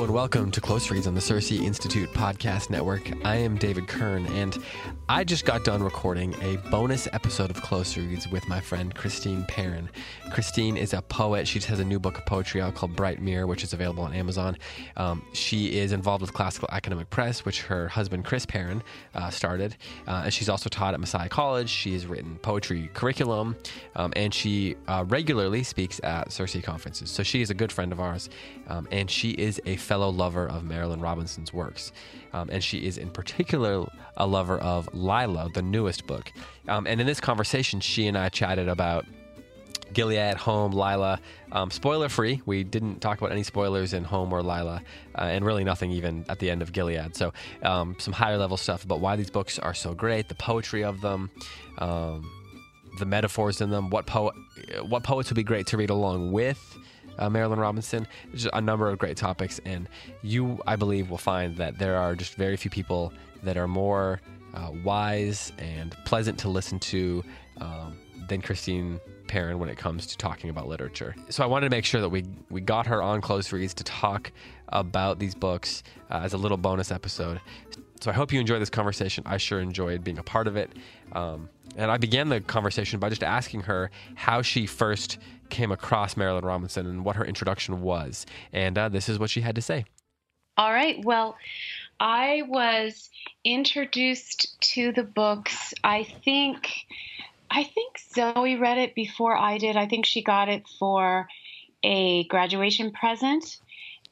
And welcome to Close Reads on the CiRCE Institute Podcast Network. I am David Kern, and I just got done recording a bonus episode of Close Reads with my friend Christine Perrin. Christine is a poet. She has a new book of poetry out called Bright Mirror, which is available on Amazon. Um, she is involved with Classical Academic Press, which her husband Chris Perrin uh, started, uh, and she's also taught at Messiah College. She has written poetry curriculum, um, and she uh, regularly speaks at CiRCE conferences. So she is a good friend of ours, um, and she is a fellow lover of Marilynne Robinson's works. Um, and she is in particular a lover of Lila, the newest book. Um, and in this conversation, she and I chatted about Gilead, Home, Lila. Um, spoiler free. We didn't talk about any spoilers in Home or Lila, uh, and really nothing even at the end of Gilead. So, um, some higher level stuff about why these books are so great, the poetry of them, um, the metaphors in them, what, po- what poets would be great to read along with uh, Marilynne Robinson. Just a number of great topics, and you, I believe, will find that there are just very few people that are more uh, wise and pleasant to listen to um, than Christine Perrin when it comes to talking about literature. So I wanted to make sure that we we got her on Close Reads to talk about these books uh, as a little bonus episode. So I hope you enjoy this conversation. I sure enjoyed being a part of it. Um, and I began the conversation by just asking her how she first came across Marilynne Robinson and what her introduction was. And uh, this is what she had to say. All right. Well, I was introduced to the books, I think. I think Zoe read it before I did. I think she got it for a graduation present.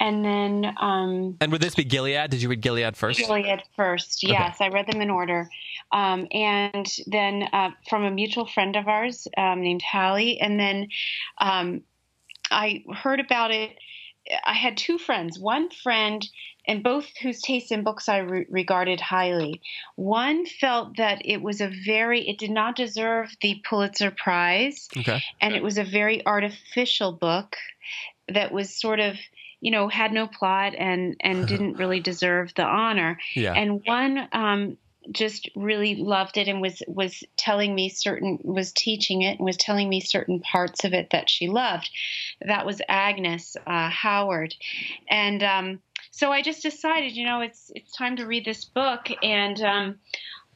And then. Um, and would this be Gilead? Did you read Gilead first? Gilead first, yes. Okay. I read them in order. Um, and then uh, from a mutual friend of ours um, named Hallie. And then um, I heard about it. I had two friends. One friend, and both whose tastes in books I re- regarded highly. One felt that it was a very, it did not deserve the Pulitzer Prize. Okay. And it was a very artificial book that was sort of you know had no plot and and didn't really deserve the honor yeah. and one um just really loved it and was was telling me certain was teaching it and was telling me certain parts of it that she loved. That was Agnes uh, Howard, and um, so I just decided, you know, it's it's time to read this book, and um,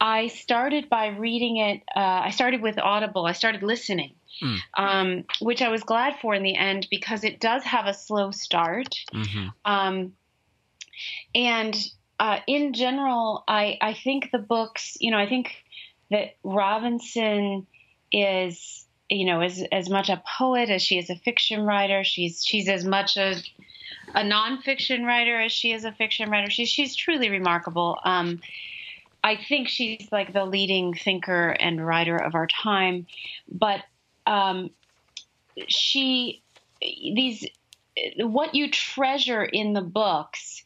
I started by reading it. Uh, I started with Audible. I started listening. Mm. Um, which I was glad for in the end because it does have a slow start. Mm-hmm. Um, and uh, in general, I, I think the books, you know, I think that Robinson is, you know, as as much a poet as she is a fiction writer. She's she's as much a a nonfiction writer as she is a fiction writer. She's she's truly remarkable. Um, I think she's like the leading thinker and writer of our time, but um, she these what you treasure in the books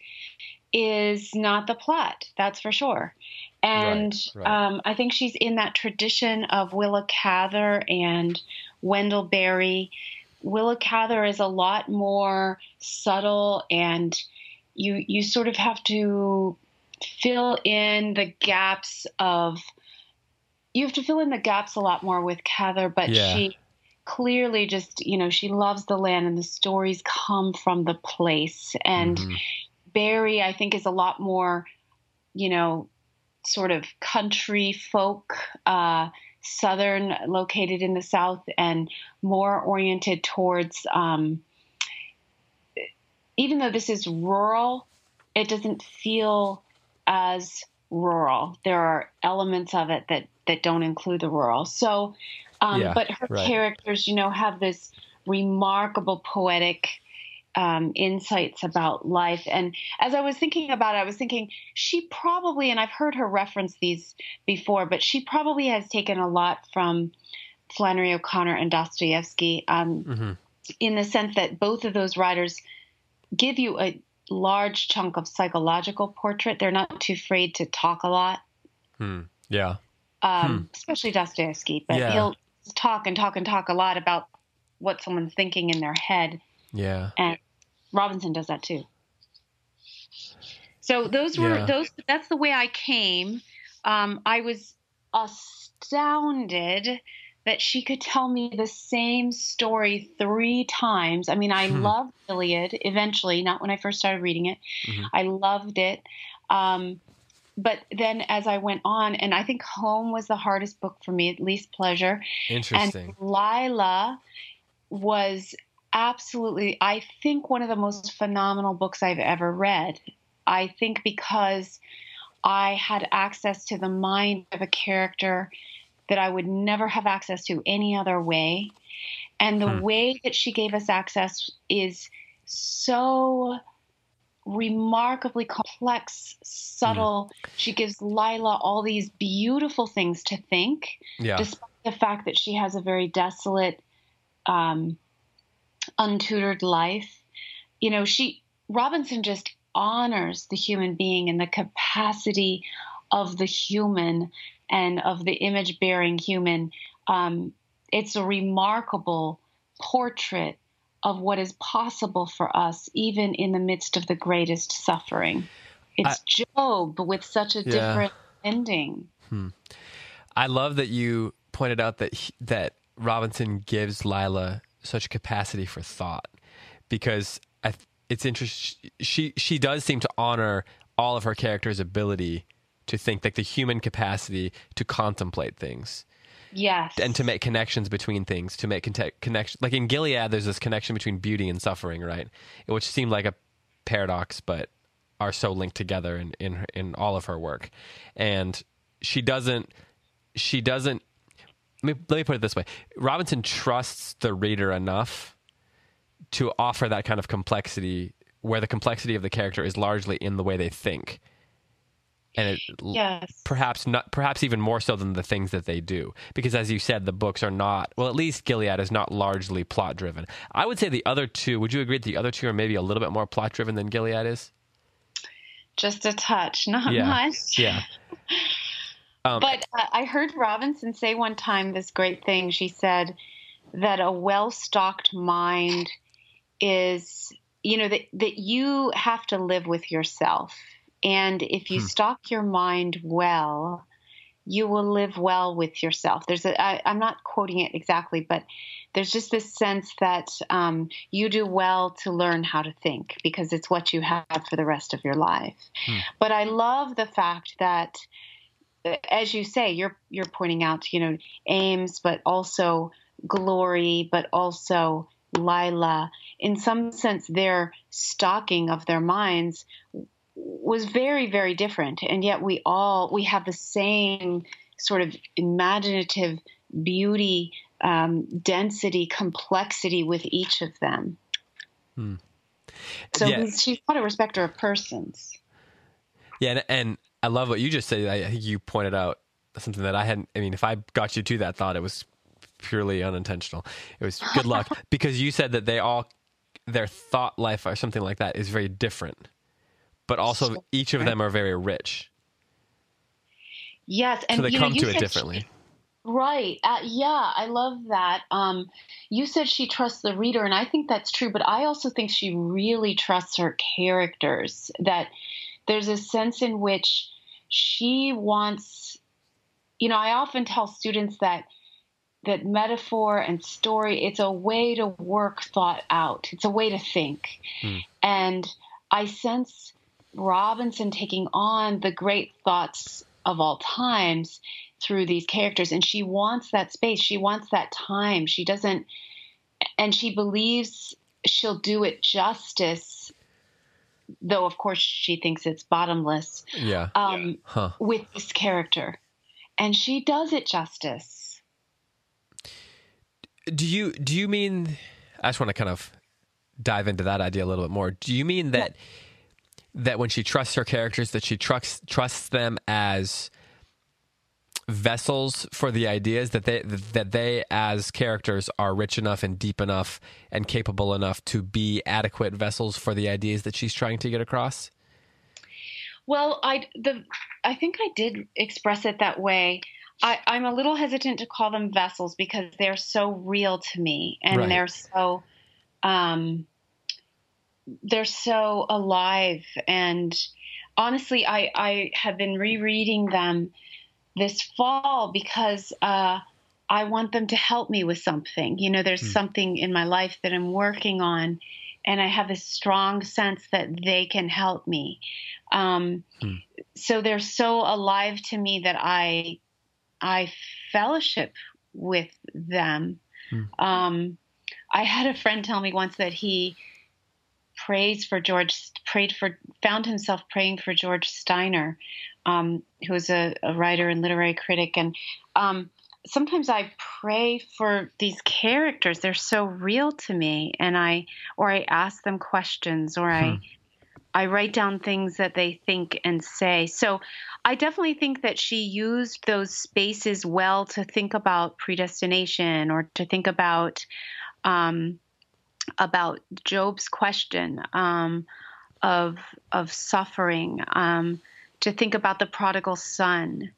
is not the plot, that's for sure. And right, right. Um, I think she's in that tradition of Willa Cather and Wendell Berry. Willa Cather is a lot more subtle, and you you sort of have to fill in the gaps of. You have to fill in the gaps a lot more with Cather, but yeah. she clearly just you know she loves the land and the stories come from the place and mm-hmm. Berry, I think, is a lot more, you know, sort of country folk, uh, southern, located in the south, and more oriented towards. Um, even though this is rural, it doesn't feel as rural. There are elements of it that that don't include the rural. So, um, yeah, but her right. characters, you know, have this remarkable poetic um, insights about life. And as I was thinking about it, I was thinking she probably, and I've heard her reference these before, but she probably has taken a lot from Flannery O'Connor and Dostoevsky um, mm-hmm. in the sense that both of those writers give you a large chunk of psychological portrait. They're not too afraid to talk a lot. Hmm. Yeah. Um, hmm. Especially Dostoevsky, but yeah. he'll talk and talk and talk a lot about what someone's thinking in their head. Yeah. And Robinson does that too. So those were yeah. those. That's the way I came. Um, I was astounded that she could tell me the same story three times. I mean, I Hmm. loved Gilead eventually, not when I first started reading it. Mhm. I loved it. Um, but then as I went on, and I think Home was the hardest book for me, at least pleasure. Interesting. And Lila was absolutely, I think, one of the most phenomenal books I've ever read. I think because I had access to the mind of a character that I would never have access to any other way. And the Hmm. way that she gave us access is so remarkably complex, subtle. She gives Lila all these beautiful things to think yeah. despite the fact that she has a very desolate, um, untutored life. You know, she Robinson just honors the human being and the capacity of the human and of the image bearing human. Um, it's a remarkable portrait of what is possible for us, even in the midst of the greatest suffering. It's Job with such a Yeah. different ending. I love that you pointed out that that Robinson gives Lila such capacity for thought because I, it's interesting. She she does seem to honor all of her characters' ability to think, like the human capacity to contemplate things Yes. and to make connections between things, to make connection. Like in Gilead, there's this connection between beauty and suffering, right? Which seemed like a paradox, but are so linked together in in in all of her work. And she doesn't. She doesn't. Let me, let me put it this way: Robinson trusts the reader enough to offer that kind of complexity, where the complexity of the character is largely in the way they think, and it yes. perhaps not perhaps even more so than the things that they do because as you said the books are not well at least gilead is not largely plot driven i would say the other two would you agree that the other two are maybe a little bit more plot driven than gilead is just a touch, not Yeah. much. yeah um, But uh, I heard Robinson say one time this great thing. She said that a well stocked mind is, you know, that, that you have to live with yourself. And if you Hmm. stock your mind well, you will live well with yourself. There's a, I, I'm not quoting it exactly, but there's just this sense that um, you do well to learn how to think because it's what you have for the rest of your life. Hmm. But I love the fact that as you say, you're you're pointing out, you know, Ames, but also Glory, but also Lila. In some sense, their stocking of their minds was very, very different, and yet we all we have the same sort of imaginative beauty, um, density, complexity with each of them. Hmm. So he's, she's not a respecter of persons. yeah and, and i love what you just said i think you pointed out something that i hadn't i mean if i got you to that thought it was purely unintentional it was good luck because you said that they all their thought life or something like that is very different but also So each of them are very rich Yes, and so they know, come to it differently Right. Uh, yeah, I love that. Um, you said she trusts the reader, and I think that's true, but I also think she really trusts her characters. That there's a sense in which she wants, you know, I often tell students that that metaphor and story it's a way to work thought out. It's a way to think. Hmm. and i sense robinson taking on the great thoughts of all times through these characters. And she wants that space. She wants that time. She doesn't and she believes she'll do it justice though of course she thinks it's bottomless yeah. um, huh. with this character. And she does it justice. Do you do you mean? I just want to kind of dive into that idea a little bit more. Do you mean that that when she trusts her characters, that she trusts trusts them as vessels for the ideas that they that they as characters are rich enough and deep enough and capable enough to be adequate vessels for the ideas that she's trying to get across? Well, I the I think I did express it that way. I, I'm a little hesitant to call them vessels because they're so real to me and Right. they're so um, they're so alive. And honestly, I, I have been rereading them this fall because uh, I want them to help me with something. You know, there's mm. something in my life that I'm working on, and I have a strong sense that they can help me. Um, mm. So they're so alive to me that I I fellowship with them. Mm. Um, I had a friend tell me once that he prays for George, prayed for, found himself praying for George Steiner, um, who was a, a, writer and literary critic, and um, sometimes I pray for these characters. They're so real to me, and I or I ask them questions, or I hmm. I write down things that they think and say. So I definitely think that she used those spaces well to think about predestination or to think about um, about Job's question um, of of suffering. Um, to think about the prodigal son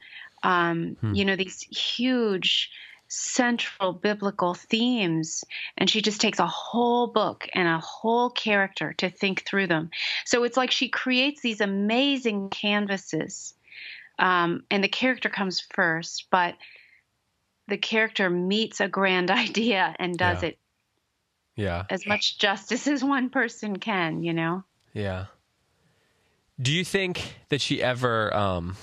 um, hmm. you know, these huge central biblical themes and she just takes a whole book and a whole character to think through them so it's like she creates these amazing canvases um, and the character comes first but the character meets a grand idea and does yeah. it yeah. as much justice as one person can you know? Yeah. Do you think that she ever um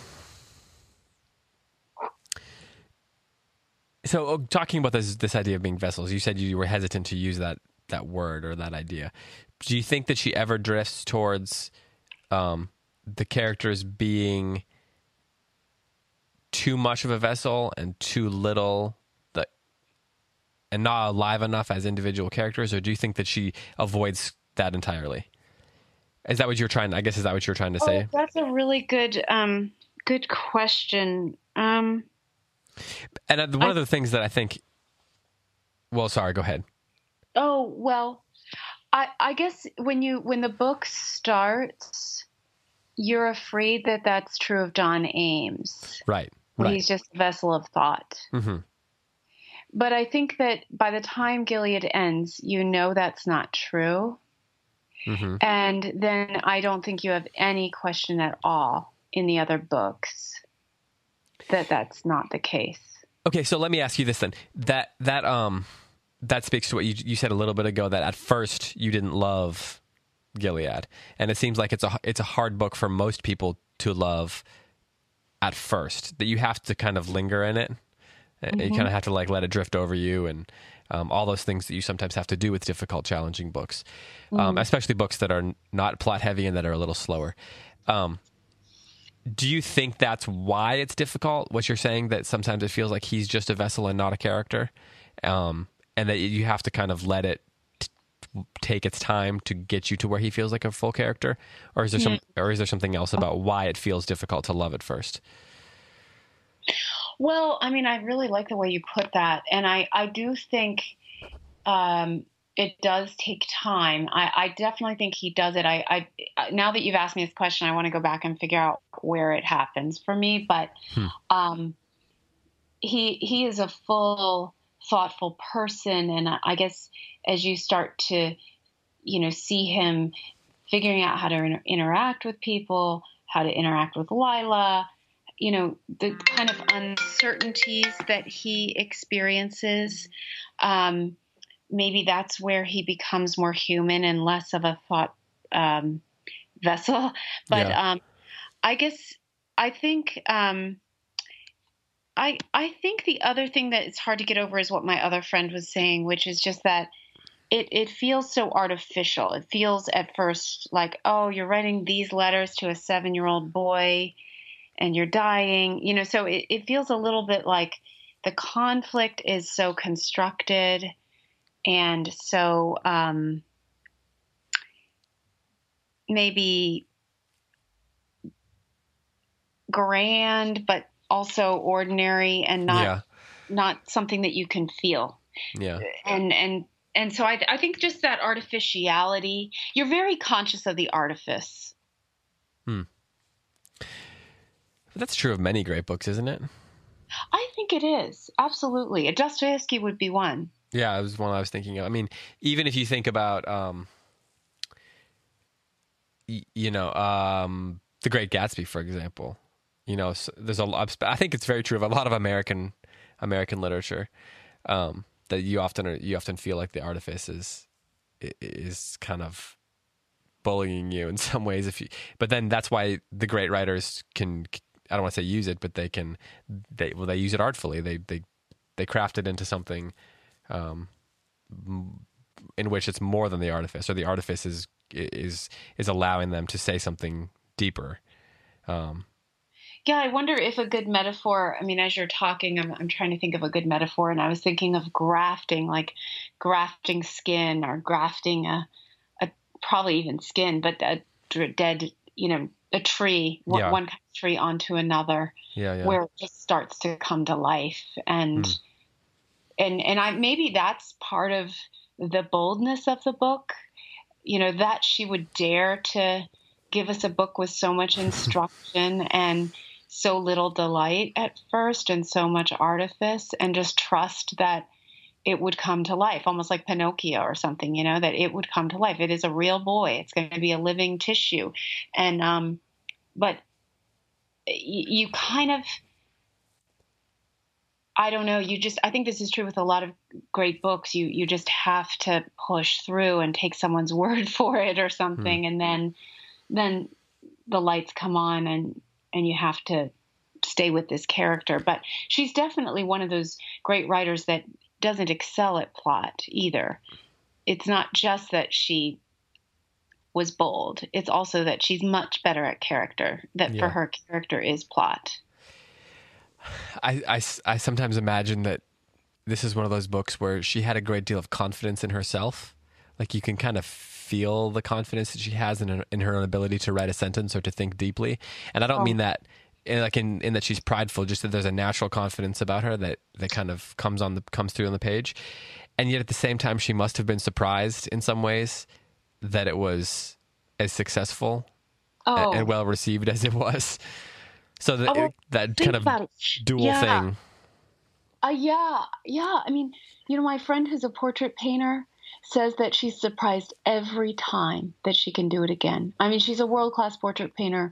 So, uh, talking about this this idea of being vessels, you said you were hesitant to use that that word or that idea. Do you think that she ever drifts towards um, the characters being too much of a vessel and too little and not alive enough as individual characters, or do you think that she avoids that entirely? Is that what you're trying? I guess is that what you're trying to say? Oh, that's a really good um, good question. Um, and uh, one I, of the things that I think, well, sorry, go ahead. Oh well, I I guess when you when the book starts, you're afraid that that's true of John Ames, right? Right. He's just a vessel of thought. Mm-hmm. But I think that by the time Gilead ends, you know that's not true. Mm-hmm. And then I don't think you have any question at all in the other books that that's not the case. Okay, so let me ask you this then. That that um that speaks to what you you said a little bit ago that at first you didn't love Gilead. And it seems like it's a it's a hard book for most people to love at first. That you have to kind of linger in it. Mm-hmm. You kind of have to like let it drift over you and um, all those things that you sometimes have to do with difficult, challenging books, mm-hmm. um, especially books that are not plot heavy and that are a little slower. Um, do you think that's why it's difficult? What you're saying that sometimes it feels like he's just a vessel and not a character, um, and that you have to kind of let it t- take its time to get you to where he feels like a full character, or is there some, or is there something else about why it feels difficult to love at first? Well, I mean, I really like the way you put that, and I I do think um, it does take time. I, I, definitely think he does it. I, I, now that you've asked me this question, I want to go back and figure out where it happens for me. But hmm. um, he he is a full, thoughtful person, and I guess as you start to, you know, see him figuring out how to inter- interact with people, how to interact with Lila, you know, the kind of uncertainties that he experiences. Um, maybe that's where he becomes more human and less of a thought um, vessel. But yeah. um, I guess I think um, I I think the other thing that it's hard to get over is what my other friend was saying, which is just that it it feels so artificial. It feels at first like oh you're writing these letters to a seven year old boy and you're dying, you know. So it, it feels a little bit like the conflict is so constructed and so um, maybe grand, but also ordinary and not yeah. not something that you can feel. Yeah. And and and so I I think just that artificiality. You're very conscious of the artifice. Hmm. That's true of many great books, isn't it? I think it is absolutely. A Dostoevsky would be one. Yeah, it was one I was thinking of. I mean, even if you think about, um, y- you know, um, The Great Gatsby, for example, you know, so there's a lot. I think it's very true of a lot of American American literature. Um, that you often are, you often feel like the artifice is is kind of bullying you in some ways. If you, but then that's why the great writers can I don't want to say use it, but they can they well they use it artfully. They they they craft it into something um, in which it's more than the artifice, or the artifice is is is allowing them to say something deeper. Um, yeah, I wonder if a good metaphor. I mean, as you're talking, I'm, I'm trying to think of a good metaphor, and I was thinking of grafting, like grafting skin or grafting a, a probably even skin, but a dead, you know, a tree, yeah. one kind of tree onto another, yeah, yeah. where it just starts to come to life, and mm. and and I maybe that's part of the boldness of the book, you know, that she would dare to give us a book with so much instruction and so little delight at first and so much artifice and just trust that it would come to life, almost like Pinocchio or something, you know, that it would come to life. It is a real boy. It's going to be a living tissue. And, um, but you, you kind of, I don't know. You just, I think this is true with a lot of great books. You, you just have to push through and take someone's word for it or something. Hmm. And then, then the lights come on and and you have to stay with this character. But she's definitely one of those great writers that doesn't excel at plot either. It's not just that she was bold, it's also that she's much better at character, that yeah. for her, character is plot. I, I, I sometimes imagine that this is one of those books where she had a great deal of confidence in herself. Like you can kind of feel the confidence that she has in her, in her own ability to write a sentence or to think deeply. And I don't oh. mean that in, like in, in that she's prideful, just that there's a natural confidence about her that, that kind of comes on the comes through on the page. And yet at the same time, she must have been surprised in some ways that it was as successful oh. and, well received as it was. So that, oh, that kind of dual yeah. thing. Uh, yeah, yeah. I mean, you know, my friend who's a portrait painter, says that she's surprised every time that she can do it again. I mean, she's a world class portrait painter.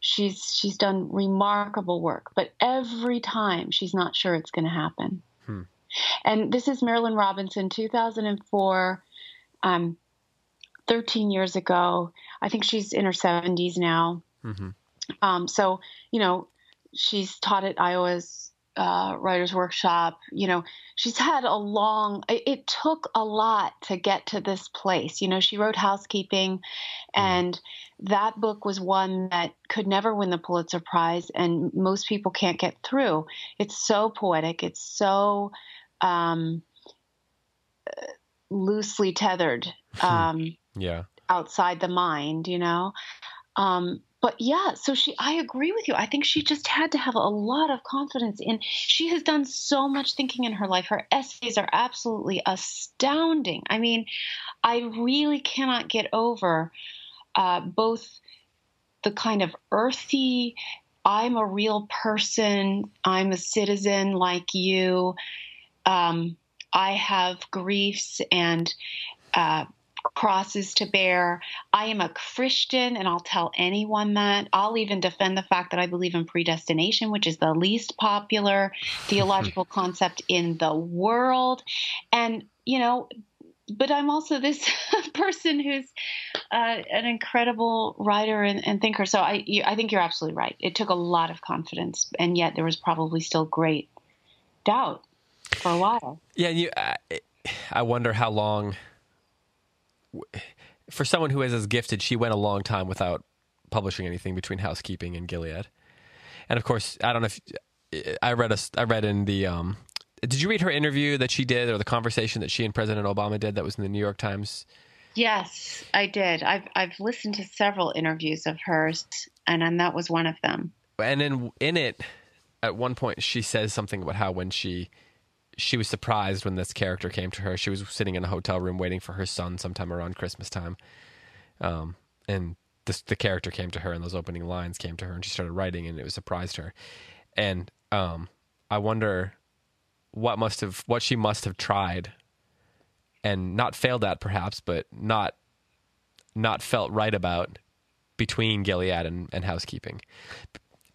She's she's done remarkable work, but every time she's not sure it's going to happen. Hmm. And this is Marilynne Robinson, 2004, um, 13 years ago. I think she's in her 70s now. Mm-hmm. Um, so you know, she's taught at Iowa's uh, writers workshop you know she's had a long it, it, took a lot to get to this place you know she wrote housekeeping mm-hmm. and that book was one that could never win the pulitzer prize and most people can't get through it's so poetic it's so um, loosely tethered um, yeah outside the mind you know um, but yeah, so she, I agree with you. I think she just had to have a lot of confidence in. She has done so much thinking in her life. Her essays are absolutely astounding. I mean, I really cannot get over uh, both the kind of earthy, I'm a real person, I'm a citizen like you. Um, I have griefs and uh, crosses to bear. I am a Christian, and I'll tell anyone that. I'll even defend the fact that I believe in predestination, which is the least popular theological concept in the world. And, you know, but I'm also this person who's uh, an incredible writer and, and thinker. So I, you, I think you're absolutely right. It took a lot of confidence, and yet there was probably still great doubt for a while. Yeah, you. I, I wonder how long for someone who is as gifted, she went a long time without publishing anything between Housekeeping and Gilead. And of course, I don't know if I read a I read in the um, did you read her interview that she did or the conversation that she and President Obama did that was in the New York Times? Yes, I did. I've I've listened to several interviews of hers and and that was one of them. And in in it at one point she says something about how when she she was surprised when this character came to her. She was sitting in a hotel room waiting for her son sometime around Christmas time. Um, and this, the character came to her and those opening lines came to her and she started writing and it was surprised her. And um, I wonder what must have what she must have tried and not failed at perhaps, but not not felt right about between Gilead and, and housekeeping.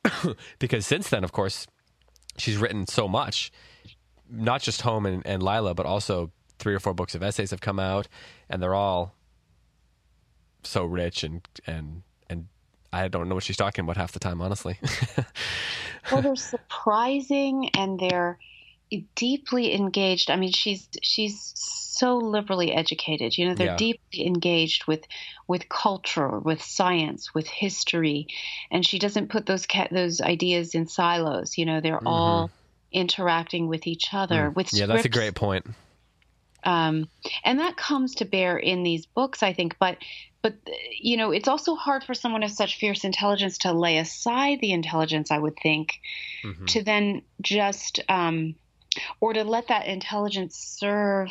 because since then, of course, she's written so much not just Home and, and Lila, but also three or four books of essays have come out, and they're all so rich and and and I don't know what she's talking about half the time, honestly. well, they're surprising and they're deeply engaged. I mean, she's she's so liberally educated. You know, they're yeah. deeply engaged with with culture, with science, with history, and she doesn't put those ca- those ideas in silos. You know, they're mm-hmm. all interacting with each other. Mm. With yeah, that's a great point. Um, and that comes to bear in these books, I think. But but you know, it's also hard for someone of such fierce intelligence to lay aside the intelligence. I would think mm-hmm. to then just um, or to let that intelligence serve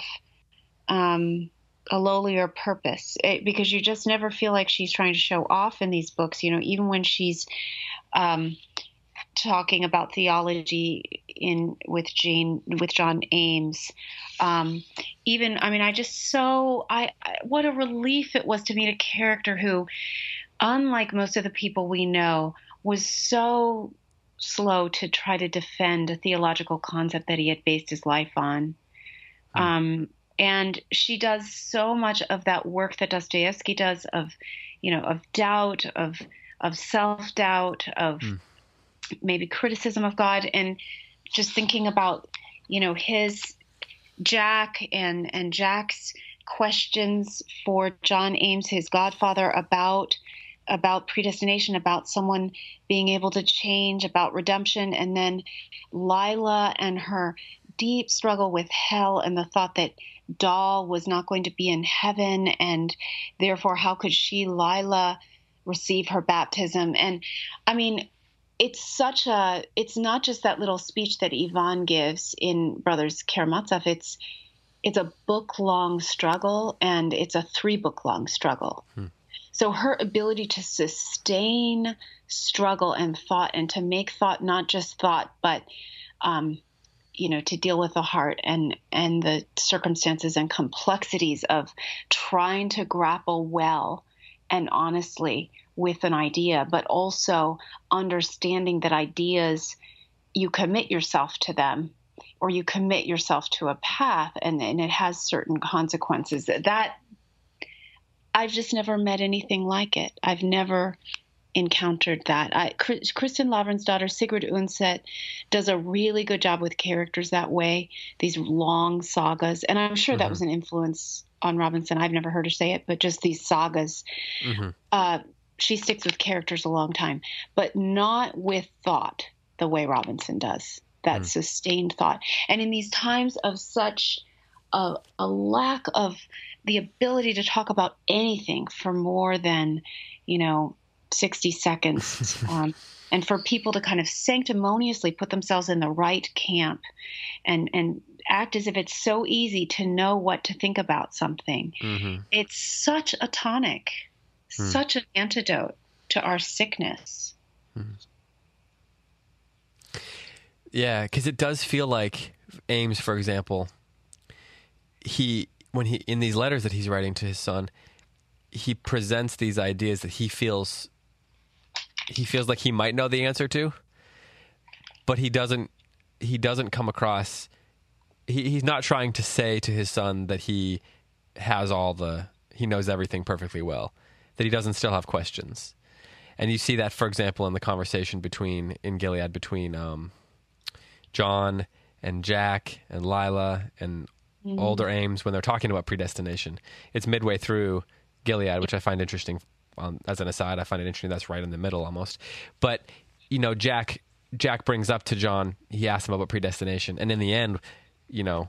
um, a lowlier purpose it, because you just never feel like she's trying to show off in these books you know even when she's um, talking about theology in with Jean with John Ames um, even I mean I just so I, I what a relief it was to meet a character who unlike most of the people we know was so slow to try to defend a theological concept that he had based his life on. Hmm. Um, and she does so much of that work that Dostoevsky does of, you know, of doubt, of of self doubt, of mm. Maybe criticism of God, and just thinking about, you know, his Jack and and Jack's questions for John Ames, his godfather, about about predestination, about someone being able to change, about redemption, and then Lila and her deep struggle with hell and the thought that Doll was not going to be in heaven, and therefore, how could she, Lila, receive her baptism? And I mean, it's such a it's not just that little speech that Ivan gives in Brothers Karamazov. It's it's a book long struggle and it's a three book long struggle. Hmm. So her ability to sustain struggle and thought and to make thought not just thought, but um, you know, to deal with the heart and and the circumstances and complexities of trying to grapple well and honestly with an idea, but also understanding that ideas you commit yourself to them or you commit yourself to a path and, and it has certain consequences. That I've just never met anything like it. I've never encountered that. I, Kristin Lavransdatter, Sigrid Undset, does a really good job with characters that way, these long sagas. And I'm sure mm-hmm. that was an influence on Robinson. I've never heard her say it, but just these sagas. Mm-hmm. Uh, she sticks with characters a long time, but not with thought the way Robinson does, that mm. sustained thought. And in these times of such a, a lack of the ability to talk about anything for more than, you know, 60 seconds. um, and for people to kind of sanctimoniously put themselves in the right camp and, and act as if it's so easy to know what to think about something. Mm-hmm. It's such a tonic, mm. such an antidote to our sickness. Mm. Yeah, because it does feel like Ames, for example, he when he in these letters that he's writing to his son, he presents these ideas that he feels he feels like he might know the answer to, but he doesn't he doesn't come across he, he's not trying to say to his son that he has all the he knows everything perfectly well, that he doesn't still have questions. And you see that, for example, in the conversation between in Gilead between um, John and Jack and Lila and mm-hmm. older Ames when they're talking about predestination. It's midway through Gilead, which I find interesting. Um, as an aside, I find it interesting that's right in the middle almost. But you know, Jack Jack brings up to John. He asks him about predestination, and in the end, you know,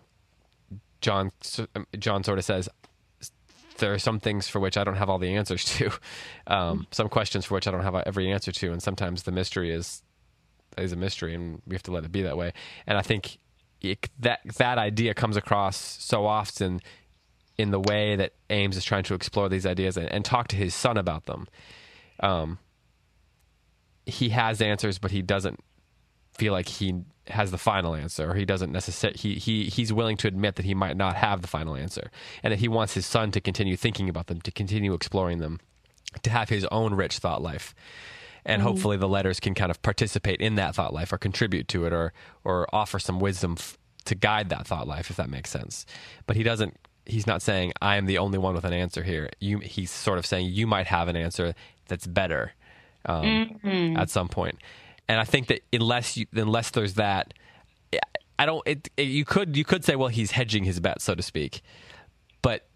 John um, John sort of says, there are some things for which I don't have all the answers to, um, mm-hmm. some questions for which I don't have every answer to, and sometimes the mystery is is a mystery, and we have to let it be that way. And I think it, that that idea comes across so often in the way that Ames is trying to explore these ideas and, and talk to his son about them. Um, he has answers, but he doesn't feel like he has the final answer, or he doesn't necessarily. He he he's willing to admit that he might not have the final answer, and that he wants his son to continue thinking about them, to continue exploring them, to have his own rich thought life and mm-hmm. hopefully the letters can kind of participate in that thought life or contribute to it or or offer some wisdom f- to guide that thought life, if that makes sense. But he doesn't. He's not saying I am the only one with an answer here. You, he's sort of saying you might have an answer that's better um, mm-hmm. at some point. And I think that unless you, unless there's that, I don't. It, it, you could you could say, well, he's hedging his bet, so to speak. But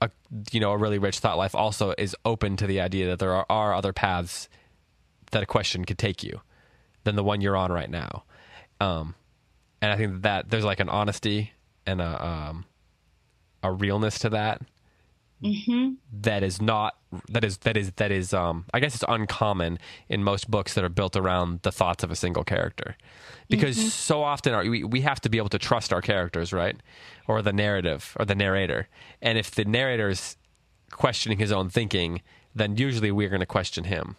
a you know a really rich thought life also is open to the idea that there are, are other paths that a question could take you than the one you're on right now. Um, and I think that there's like an honesty and a um, a realness to that mm-hmm. that is not that is that is that is um, I guess it's uncommon in most books that are built around the thoughts of a single character because mm-hmm. so often our, we we have to be able to trust our characters right or the narrative or the narrator and if the narrator is questioning his own thinking then usually we're going to question him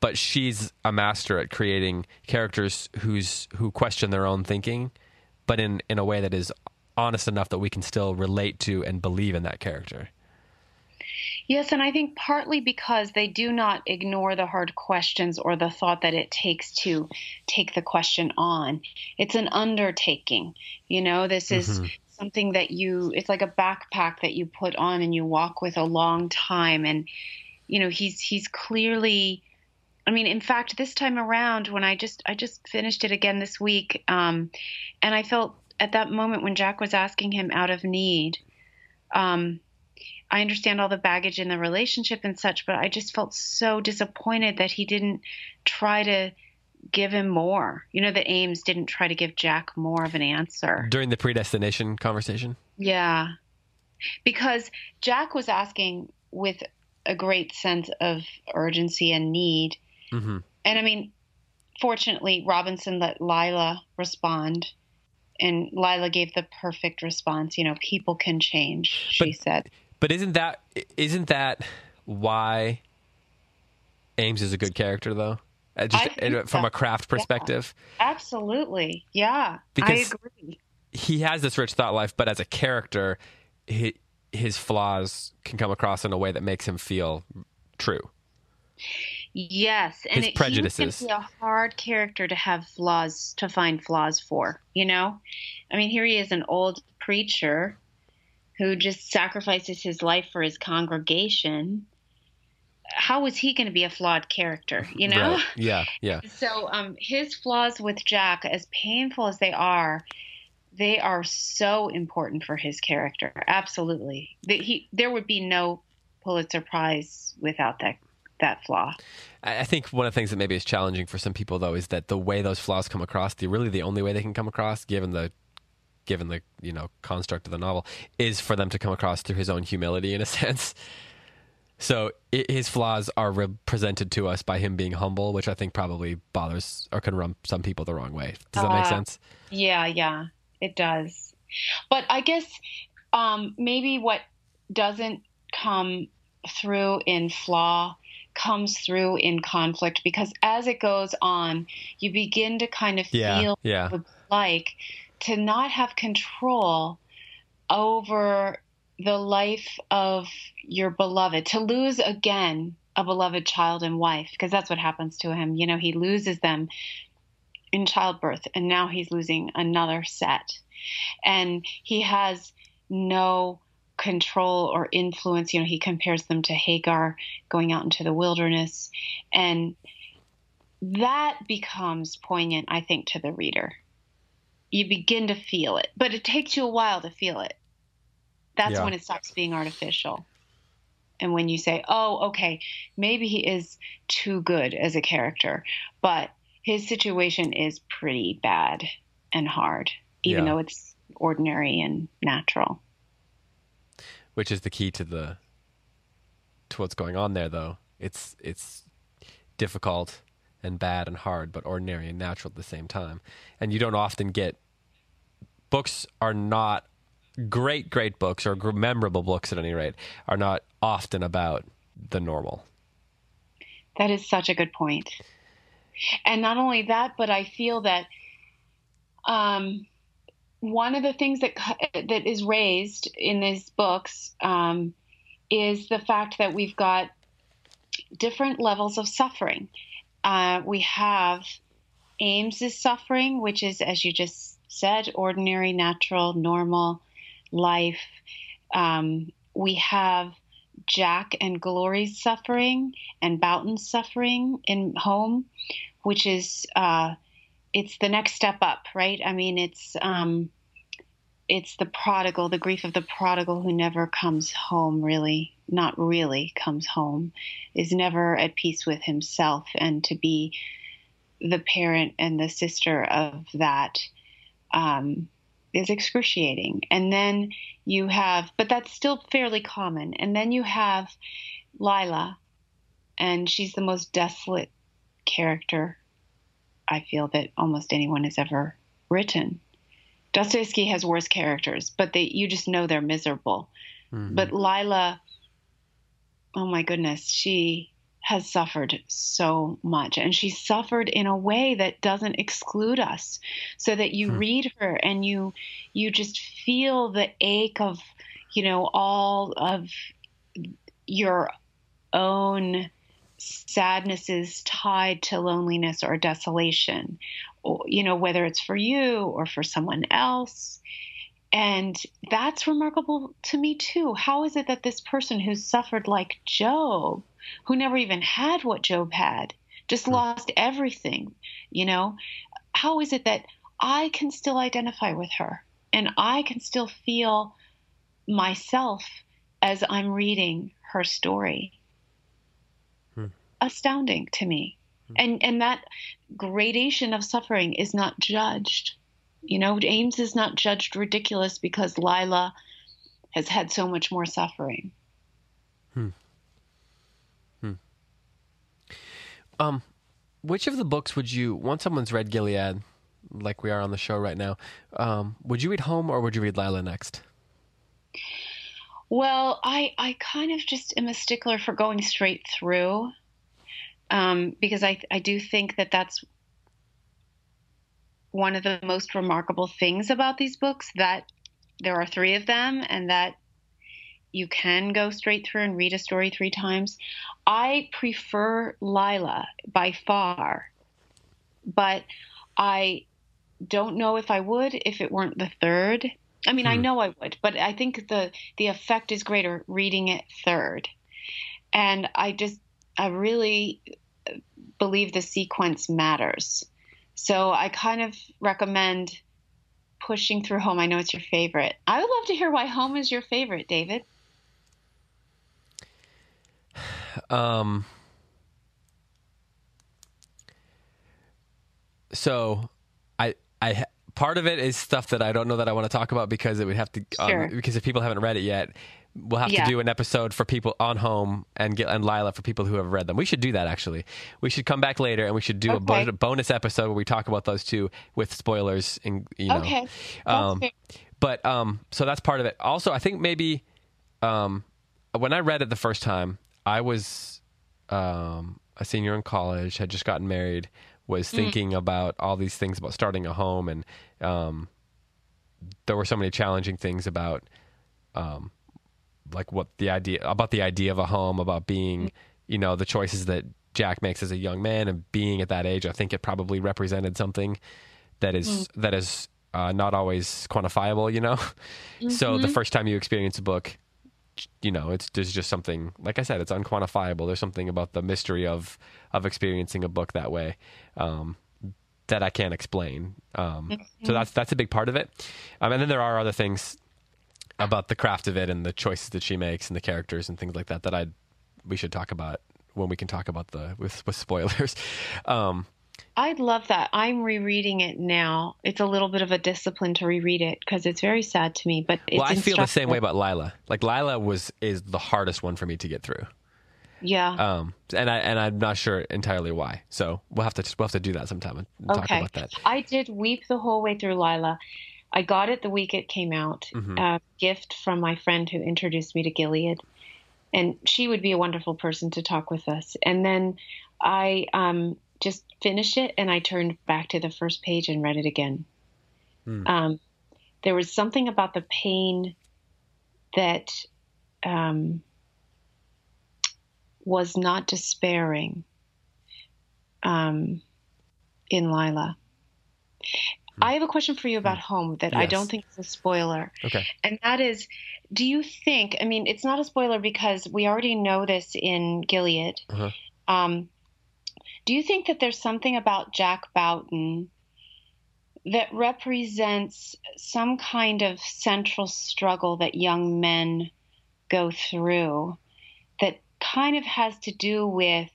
but she's a master at creating characters who's who question their own thinking, but in in a way that is honest enough that we can still relate to and believe in that character. Yes, and I think partly because they do not ignore the hard questions or the thought that it takes to take the question on. It's an undertaking. You know, this is mm-hmm. something that you, it's like a backpack that you put on and you walk with a long time. And, you know, he's, he's clearly I mean, in fact, this time around, when I just I just finished it again this week, um, and I felt at that moment when Jack was asking him out of need, um, I understand all the baggage in the relationship and such, but I just felt so disappointed that he didn't try to give him more. You know, that Ames didn't try to give Jack more of an answer during the predestination conversation. Yeah, because Jack was asking with a great sense of urgency and need Mm-hmm. And I mean, fortunately, Robinson let Lila respond, and Lila gave the perfect response. You know, people can change, she but, said. But isn't that isn't that why Ames is a good character, though? Uh, just from a craft perspective. Yeah, absolutely, yeah. Because I agree. He has this rich thought life, but as a character, he, his flaws can come across in a way that makes him feel true. Yes, and his it, prejudices. He be a hard character to have flaws to find flaws for. You know, I mean, here he is, an old preacher who just sacrifices his life for his congregation. How is he going to be a flawed character? You know? Right. Yeah, yeah. So, um, his flaws with Jack, as painful as they are, they are so important for his character. Absolutely, the, he there would be no Pulitzer Prize without that that flaw. I think one of the things that maybe is challenging for some people though is that the way those flaws come across, the really the only way they can come across, given the given the you know construct of the novel, is for them to come across through his own humility in a sense. So it, his flaws are represented to us by him being humble, which I think probably bothers or can run some people the wrong way. Does that uh, make sense? Yeah, yeah, it does. But I guess um, maybe what doesn't come through in flaw comes through in conflict because as it goes on, you begin to kind of yeah, feel yeah. like to not have control over the life of your beloved, to lose again a beloved child and wife, because that's what happens to him. You know, he loses them in childbirth, and now he's losing another set. And he has no control or influence. You know, he compares them to Hagar going out into the wilderness. And that becomes poignant, I think, to the reader. You begin to feel it, but it takes you a while to feel it. That's yeah. when it stops being artificial. And when you say, oh, okay, maybe he is too good as a character, but his situation is pretty bad and hard, even yeah. though it's ordinary and natural which is the key to the to what's going on there though it's it's difficult and bad and hard but ordinary and natural at the same time and you don't often get books are not great great books or memorable books at any rate are not often about the normal that is such a good point. and not only that but i feel that um one of the things that that is raised in these books um, is the fact that we've got different levels of suffering. Uh, we have Ames's suffering, which is, as you just said, ordinary, natural, normal life. Um, we have Jack and Glory's suffering and Boughton's suffering in home, which is uh, it's the next step up, right? I mean, it's um, it's the prodigal, the grief of the prodigal who never comes home, really, not really comes home, is never at peace with himself, and to be the parent and the sister of that um, is excruciating. And then you have, but that's still fairly common. And then you have Lila, and she's the most desolate character I feel that almost anyone has ever written. Dostoevsky has worse characters, but they you just know they're miserable. Mm-hmm. But Lila, oh my goodness, she has suffered so much and she suffered in a way that doesn't exclude us so that you hmm. read her and you you just feel the ache of you know all of your own sadnesses tied to loneliness or desolation or, you know whether it's for you or for someone else and that's remarkable to me too how is it that this person who suffered like Job who never even had what Job had, just mm. lost everything, you know? How is it that I can still identify with her and I can still feel myself as I'm reading her story? Hmm. Astounding to me. Hmm. And and that gradation of suffering is not judged. You know, Ames is not judged ridiculous because Lila has had so much more suffering. Hmm. Um, which of the books would you, once someone's read Gilead, like we are on the show right now, um, would you read Home or would you read Lila next? Well, I I kind of just am a stickler for going straight through, um, because I I do think that that's one of the most remarkable things about these books that there are three of them and that you can go straight through and read a story three times. I prefer Lila by far, but I don't know if I would if it weren't the third. I mean, hmm. I know I would, but I think the the effect is greater reading it third. And I just I really believe the sequence matters. So I kind of recommend pushing through home. I know it's your favorite. I would love to hear why home is your favorite, David. Um, so I I part of it is stuff that I don't know that I want to talk about because it would have to um, sure. um, because if people haven't read it yet, we'll have yeah. to do an episode for people on home and get and Lila for people who have read them. We should do that actually. We should come back later and we should do okay. a bonus episode where we talk about those two with spoilers and you know. Okay. Um, but um, so that's part of it. Also, I think maybe um, when I read it the first time, I was um, a senior in college, had just gotten married, was mm. thinking mm. about all these things about starting a home, and um, there were so many challenging things about, um, like what the idea about the idea of a home, about being, you know, the choices that Jack makes as a young man, and being at that age. I think it probably represented something that is mm. that is uh, not always quantifiable, you know. Mm-hmm. So the mm-hmm. first time you experience a book you know, it's there's just something like I said, it's unquantifiable. There's something about the mystery of of experiencing a book that way um, that I can't explain. Um, mm-hmm. So that's that's a big part of it. Um, and then there are other things about the craft of it and the choices that she makes and the characters and things like that that I we should talk about when we can talk about the with with spoilers. Um, I'd love that. I'm rereading it now. It's a little bit of a discipline to reread it because it's very sad to me. But well, I feel the same way about Lila. Like Lila was is the hardest one for me to get through. Yeah. Um, and I and I'm not sure entirely why. So we'll have to we'll have to do that sometime and okay. talk about that. I did weep the whole way through Lila. I got it the week it came out. Mm-hmm. A gift from my friend who introduced me to Gilead, and she would be a wonderful person to talk with us. And then I um, just finished it and I turned back to the first page and read it again. Hmm. Um, there was something about the pain that um, was not despairing um, in Lila. I have a question for you about home that I don't think is a spoiler. Okay. And that is, do you think? I mean, it's not a spoiler because we already know this in Gilead. Uh-huh. Um, do you think that there's something about Jack Boughton that represents some kind of central struggle that young men go through that kind of has to do with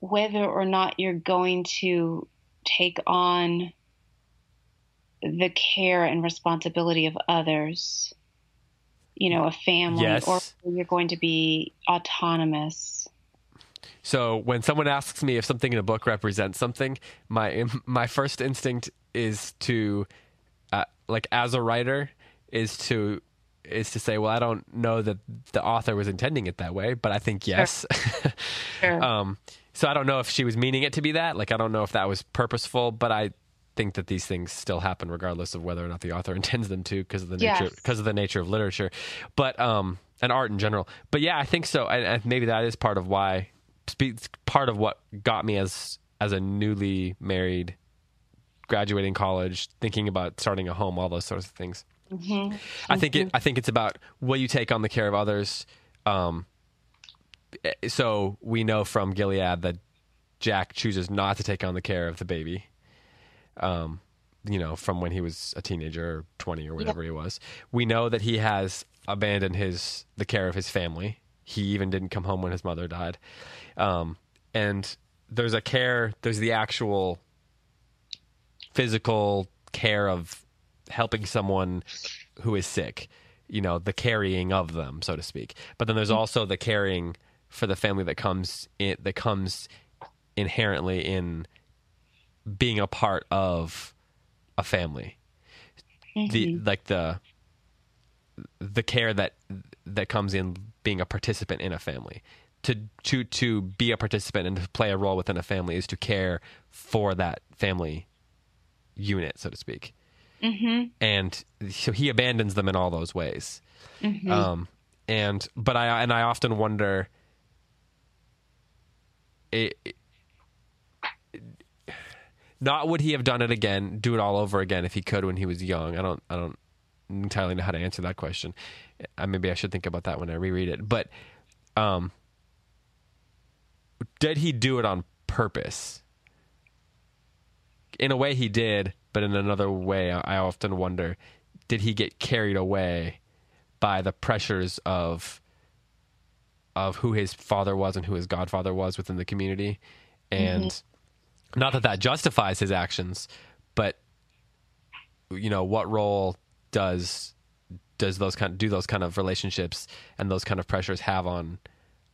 whether or not you're going to take on the care and responsibility of others, you know, a family, Yes. or you're going to be autonomous. So when someone asks me if something in a book represents something, my my first instinct is to, uh, like as a writer, is to is to say, well, I don't know that the author was intending it that way, but I think yes. Sure. um, so I don't know if she was meaning it to be that. Like I don't know if that was purposeful, but I think that these things still happen regardless of whether or not the author intends them to because of the nature Yes. because of the nature of literature, but um and art in general. But yeah, I think so, and, and maybe that is part of why part of what got me as as a newly married, graduating college, thinking about starting a home, all those sorts of things. Mhm. I think it. I think it's about will you take on the care of others. Um, eh, so we know from Gilead that Jack chooses not to take on the care of the baby. Um, you know, from when he was a teenager, or twenty, or whatever he was. We know that he has abandoned his the care of his family. He even didn't come home when his mother died. Um, and there's a care. There's the actual physical care of helping someone who is sick, you know, the carrying of them, so to speak. But then there's also the caring for the family that comes in, that comes inherently in being a part of a family. The like the the care that that comes in being a participant in a family. To to to be a participant and to play a role within a family is to care for that family unit, so to speak. Mhm. And so he abandons them in all those ways. Mhm. Um, and but I and I often wonder, it- not would he have done it again, do it all over again if he could when he was young? I don't, I don't entirely know how to answer that question. Uh, maybe I should think about that when I reread it. But, um, did he do it on purpose? In a way, he did, but in another way, I I often wonder: did he get carried away by the pressures of of who his father was and who his godfather was within the community, and not that that justifies his actions, but you know what role does does those kind do those kind of relationships and those kind of pressures have on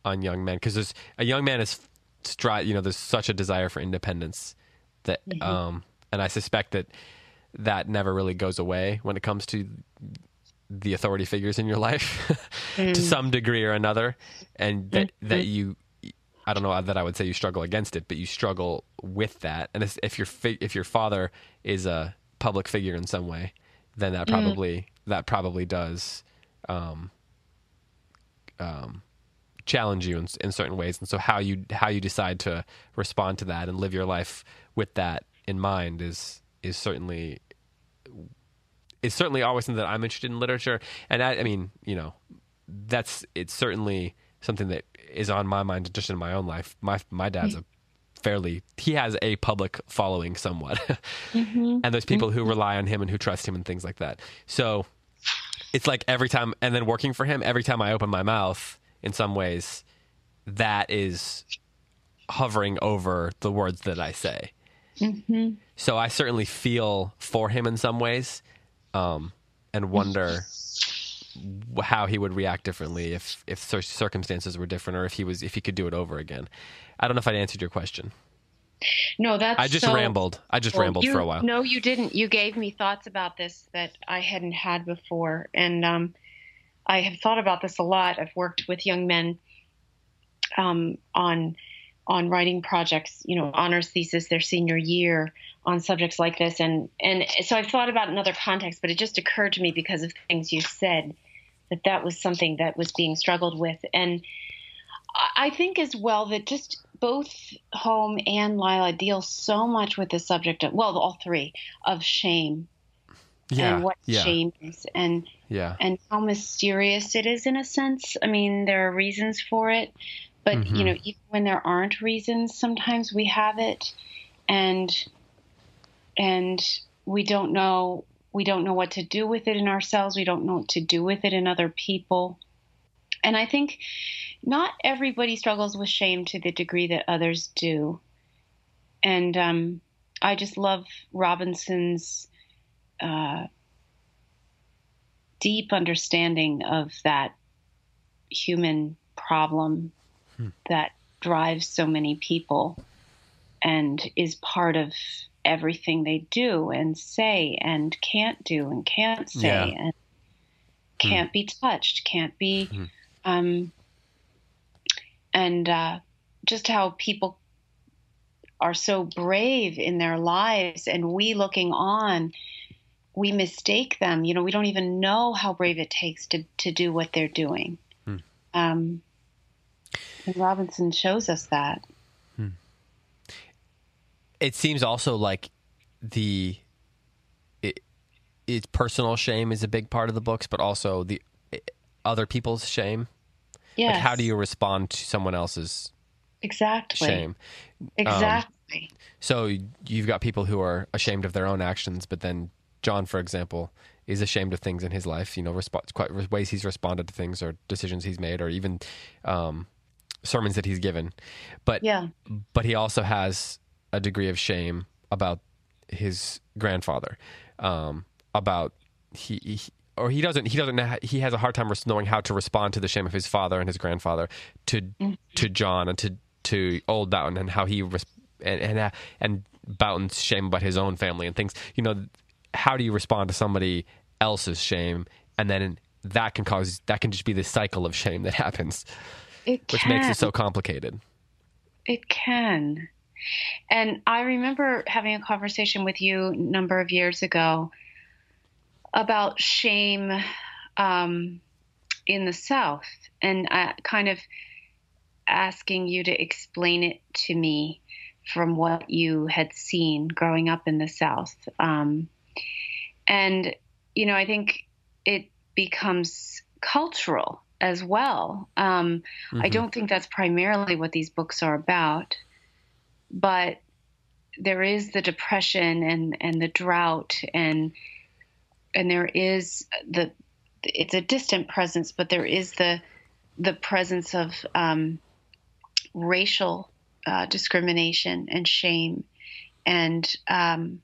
on young men? Because there's a young man is stri- you know there's such a desire for independence that mm-hmm. um and I suspect that that never really goes away when it comes to the authority figures in your life to mm. some degree or another and that mm-hmm. that you I don't know that I would say you struggle against it but you struggle with that. And if, if your fi- if your father is a public figure in some way then that probably that probably does um um challenge you in, in certain ways. And so how you how you decide to respond to that and live your life with that in mind is is certainly is certainly always something that I'm interested in literature. And I, I mean you know that's it's certainly something that is on my mind just in my own life. My my dad's a fairly he has a public following somewhat. And there's people who rely on him and who trust him and things like that. So it's like every time and then working for him every time i open my mouth in some ways that is hovering over the words that i say. Mhm. so i certainly feel for him in some ways um, and wonder wh- how he would react differently if if circumstances were different or if he was if he could do it over again. I don't know if i answered your question. No, that's i just so- rambled. I just Well, rambled you- for a while. No, you didn't. You gave me thoughts about this that I hadn't had before, and um, I have thought about this a lot. I've worked with young men um, on on writing projects, you know, honors thesis their senior year on subjects like this, and and so I've thought about it in other contexts, but it just occurred to me because of things you said that that was something that was being struggled with, and I- think as well that just both Home and Lila deal so much with the subject of well, all three of shame Yeah. and what yeah. shame is, and Yeah. and how mysterious it is in a sense. I mean, there are reasons for it, but Mhm. you know, even when there aren't reasons, sometimes we have it, and and we don't know we don't know what to do with it in ourselves. We don't know what to do with it in other people, and I think not everybody struggles with shame to the degree that others do, and um, I just love Robinson's. Uh, deep understanding of that human problem Hmm. that drives so many people and is part of everything they do and say and can't do and can't say Yeah. and can't be touched, can't be, Hmm. um, and uh, just how people are so brave in their lives, and we looking on, we mistake them. You know, we don't even know how brave it takes to to do what they're doing. Hmm. Um, and Robinson shows us that. It seems also like the it, it's personal shame is a big part of the books, but also the other people's shame. Yes. Like, how do you respond to someone else's exactly shame? exactly So you've got people who are ashamed of their own actions, but then John, for example, is ashamed of things in his life. You know, resp- quite ways he's responded to things, or decisions he's made, or even um, sermons that he's given. But yeah but he also has a degree of shame about his grandfather, um, about he, he or he doesn't he doesn't he has a hard time knowing how to respond to the shame of his father and his grandfather to to John and to to old Boughton and how he and and, uh, and Boughton's shame about his own family and things. You know, how do you respond to somebody else's shame and then that can cause that can just be the cycle of shame that happens, it which can. makes it so complicated. It can. And I remember having a conversation with you a number of years ago about shame um, in the South and uh, kind of asking you to explain it to me from what you had seen growing up in the South. Um, and, you know, I think it becomes cultural as well. Um, I Mhm. don't think that's primarily what these books are about, but there is the depression and, and the drought and and there is the it's a distant presence, but there is the the presence of um, racial uh, discrimination and shame and um,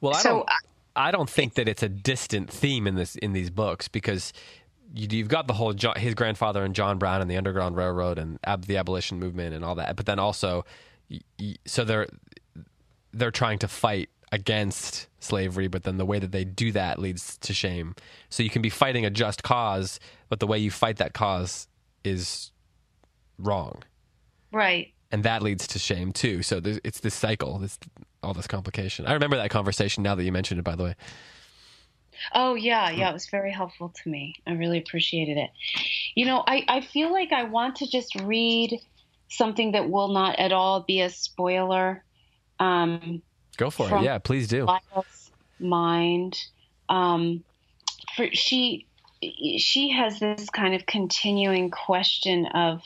Well, I so don't. I don't think that it's a distant theme in this in these books because you've got the whole John, his grandfather and John Brown and the Underground Railroad and ab, the abolition movement and all that. But then also, so they're they're trying to fight against slavery, but then the way that they do that leads to shame. So you can be fighting a just cause, but the way you fight that cause is wrong, right and that leads to shame too. So it's this cycle, this all this complication. I remember that conversation now that you mentioned it. By the way. Oh yeah, yeah, it was very helpful to me. I really appreciated it. You know, I, I feel like I want to just read something that will not at all be a spoiler. Um, Go for it. Yeah, please do. Lila's mind. Um, for she she has this kind of continuing question of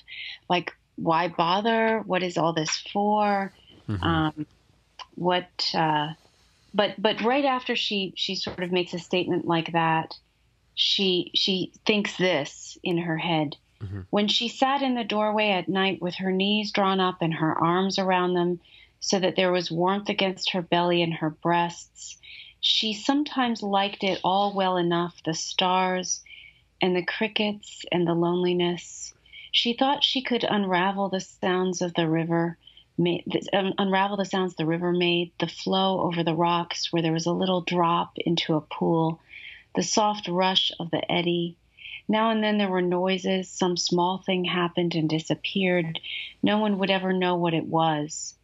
like why bother? What is all this for? Mhm. um, what uh, but but right after she she sort of makes a statement like that she she thinks this in her head. Mhm. when she sat in the doorway at night with her knees drawn up and her arms around them so that there was warmth against her belly and her breasts she sometimes liked it all well enough the stars and the crickets and the loneliness. She thought she could unravel the sounds of the river made, unravel the sounds the river made, the flow over the rocks where there was a little drop into a pool, the soft rush of the eddy. Now and then there were noises, some small thing happened and disappeared. No one would ever know what it was.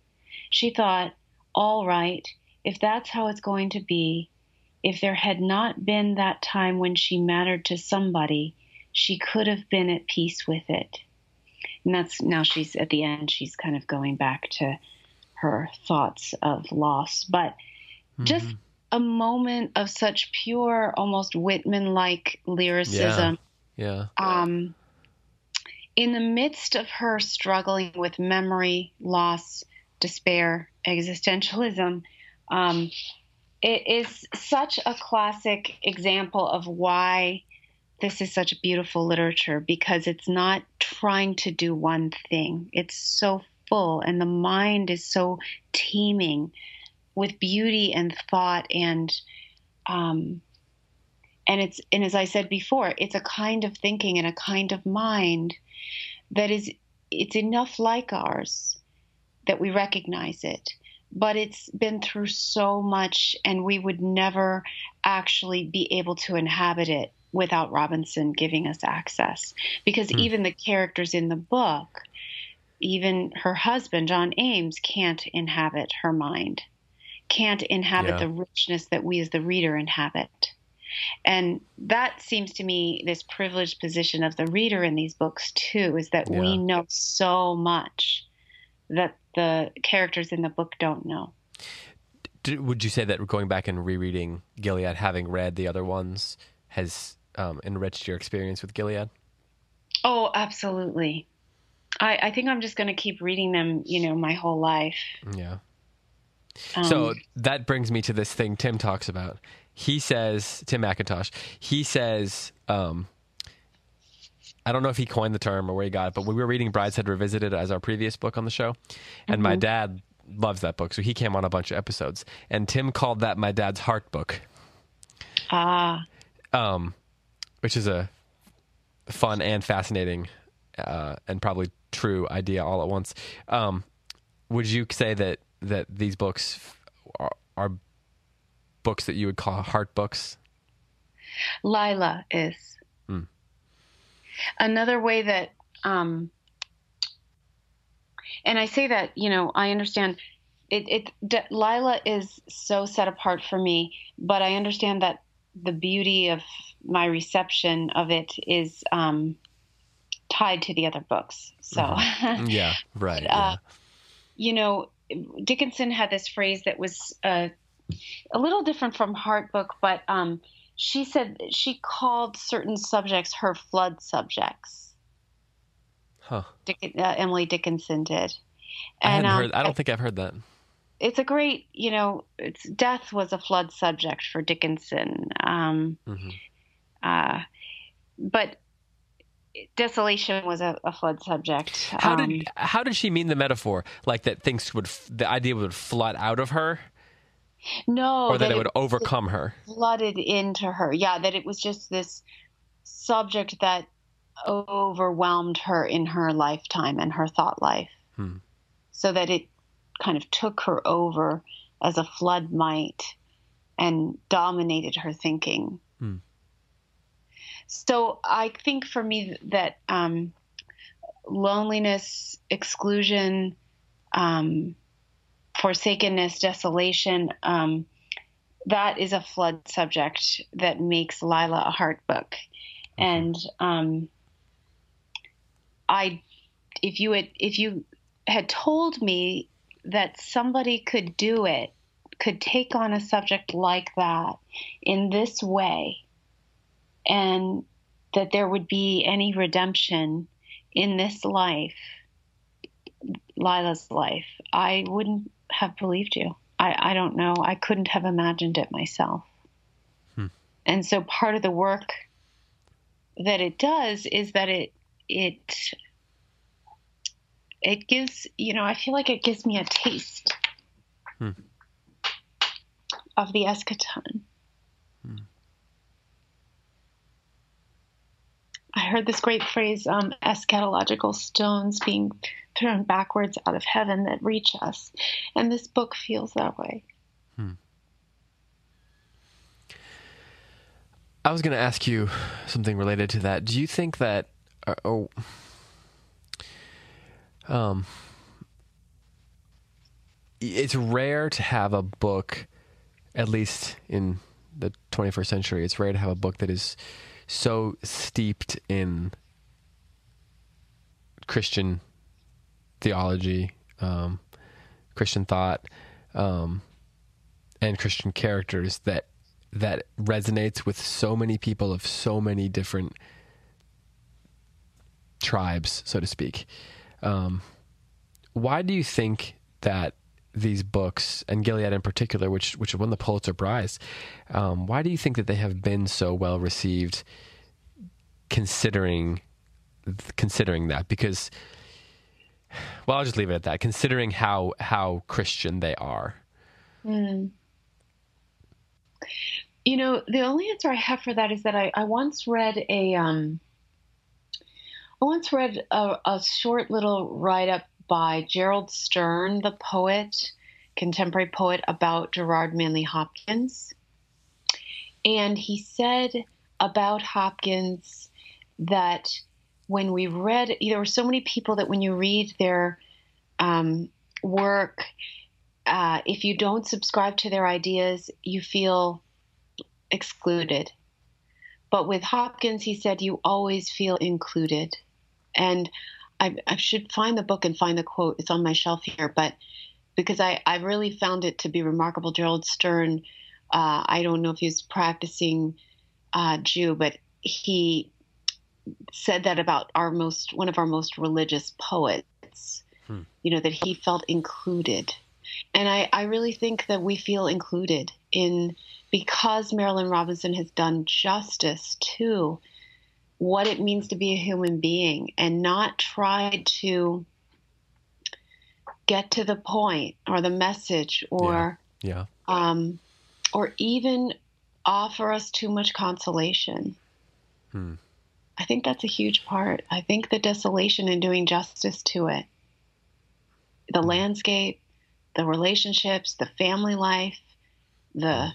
She thought, all right, if that's how it's going to be, if there had not been that time when she mattered to somebody, she could have been at peace with it. And that's now she's at the end. She's kind of going back to her thoughts of loss, but mm-hmm. just a moment of such pure, almost Whitman-like lyricism. Yeah. yeah. Um, in the midst of her struggling with memory loss, despair, existentialism, um, it is such a classic example of why this is such beautiful literature because it's not trying to do one thing. It's so full, and the mind is so teeming with beauty and thought and um, and it's and as I said before, it's a kind of thinking and a kind of mind that is it's enough like ours that we recognize it but it's been through so much and we would never actually be able to inhabit it without Robinson giving us access because hmm. even the characters in the book even her husband John Ames can't inhabit her mind can't inhabit yeah. the richness that we as the reader inhabit and that seems to me this privileged position of the reader in these books too is that yeah. we know so much that the characters in the book don't know. Would you say that going back and rereading Gilead, having read the other ones, has um, enriched your experience with Gilead? Oh, absolutely. I, I think I'm just going to keep reading them, you know, my whole life. Yeah. Um, so that brings me to this thing Tim talks about. He says, Tim McIntosh, he says, um, I don't know if he coined the term or where he got it, but we were reading Brideshead Revisited as our previous book on the show, and mm-hmm. my dad loves that book, so he came on a bunch of episodes, and Tim called that my dad's heart book. Ah. Um, which is a fun and fascinating, uh, and probably true idea all at once. Um, would you say that that these books are, are books that you would call heart books? Lila is. Mm. Another way that, um, and I say that, you know, I understand it, it D- Lila is so set apart for me, but I understand that the beauty of my reception of it is um, tied to the other books. So, mm-hmm. yeah, right. Uh, You know, Dickinson had this phrase that was uh, a little different from Heart Book, but um, she said she called certain subjects her flood subjects. Huh. Dick, uh, Emily Dickinson did. And, I, um, heard, I don't think I've heard that. It's a great, you know, it's death was a flood subject for Dickinson. Um, mm-hmm. Uh, but desolation was a, a flood subject. How um, did how did she mean the metaphor? Like that things would the idea would flood out of her? No, or that, that it, it, would overcome her. Flooded into her. Yeah, that it was just this subject that overwhelmed her in her lifetime and her thought life. Hmm. So that it kind of took her over as a flood might and dominated her thinking. So I think for me that um, loneliness, exclusion, um, forsakenness, desolation. Um, that is a flood subject that makes Lila a heart book. And um, I, if you had, if you had told me that somebody could do it, could take on a subject like that in this way, and that there would be any redemption in this life, Lila's life, I wouldn't have believed you. I, I don't know. I couldn't have imagined it myself. Hmm. And so part of the work that it does is that it it it gives you know I feel like it gives me a taste hmm. of the eschaton. I heard this great phrase, um, eschatological stones being thrown backwards out of heaven that reach us. And this book feels that way. Hmm. I was going to ask you something related to that. Do you think that, uh, oh, um, it's rare to have a book, at least in the 21st century, it's rare to have a book that is so steeped in Christian theology, um, Christian thought, um, and Christian characters that that resonates with so many people of so many different tribes, so to speak. Um, why do you think that these books and Gilead in particular, which which won the Pulitzer Prize, um, why do you think that they have been so well received? Considering considering that, because well, I'll just leave it at that. Considering how how Christian they are. Mm. You know, the only answer I have for that is that I, I once read a um, I once read a, a short little write up by Gerald Stern, the poet, contemporary poet, about Gerard Manley Hopkins. And he said about Hopkins that when we read, there were so many people that when you read their um, work, uh, if you don't subscribe to their ideas, you feel excluded. But with Hopkins, he said you always feel included. And I, I should find the book and find the quote. It's on my shelf here, but because I, I really found it to be remarkable. Gerald Stern, uh, I don't know if he's practicing uh, Jew, but he said that about our most one of our most religious poets. Hmm. You know that he felt included, and I, I really think that we feel included in because Marilynne Robinson has done justice to what it means to be a human being and not try to get to the point or the message or yeah, yeah. Um, or even offer us too much consolation. Hmm. I think that's a huge part. I think the desolation and doing justice to it, the hmm. landscape, the relationships, the family life, the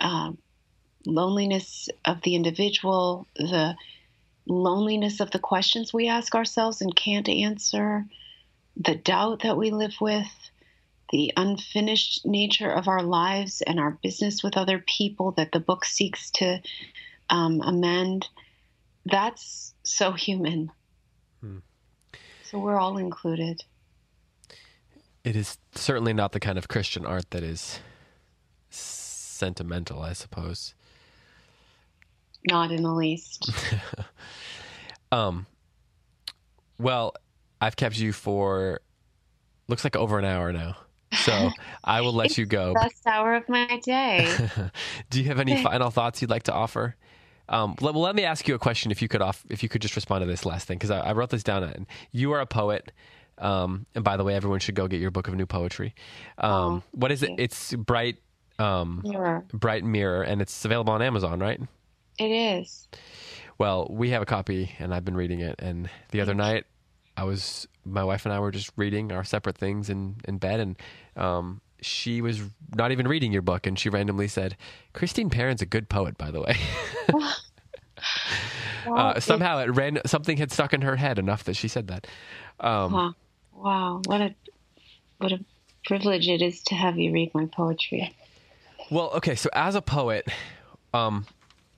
um, loneliness of the individual, the loneliness of the questions we ask ourselves and can't answer, the doubt that we live with, the unfinished nature of our lives and our business with other people that the book seeks to um, amend. That's so human. Hmm. So we're all included. It is certainly not the kind of Christian art that is sentimental, I suppose. Not in the least. um, well, I've kept you for looks like over an hour now. So I will let you go. Best hour of my day. Do you have any final thoughts you'd like to offer? Um, let, well, let me ask you a question. If you could off, if you could just respond to this last thing, because I, I, wrote this down. You are a poet. Um, and by the way, everyone should go get your book of new poetry. Um, oh, what is it? It's bright, um, mirror. bright mirror, and it's available on Amazon, right? It is. Well, we have a copy, and I've been reading it. And the other night, I was my wife and I were just reading our separate things in in bed, and um, she was not even reading your book, and she randomly said, "Christine Perrin's a good poet, by the way." uh, somehow it ran something had stuck in her head enough that she said that. Um, huh. Wow, what a what a privilege it is to have you read my poetry. Well, okay, so as a poet, um,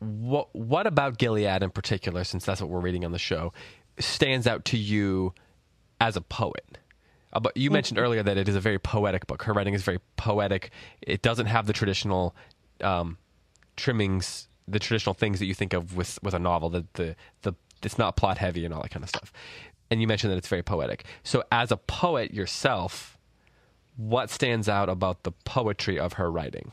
what what about Gilead in particular, since that's what we're reading on the show, stands out to you as a poet? Uh, but you mentioned mm-hmm. earlier that it is a very poetic book. Her writing is very poetic. It doesn't have the traditional um, trimmings, the traditional things that you think of with with a novel. The the the it's not plot heavy and all that kind of stuff. And you mentioned that it's very poetic. So, as a poet yourself, what stands out about the poetry of her writing?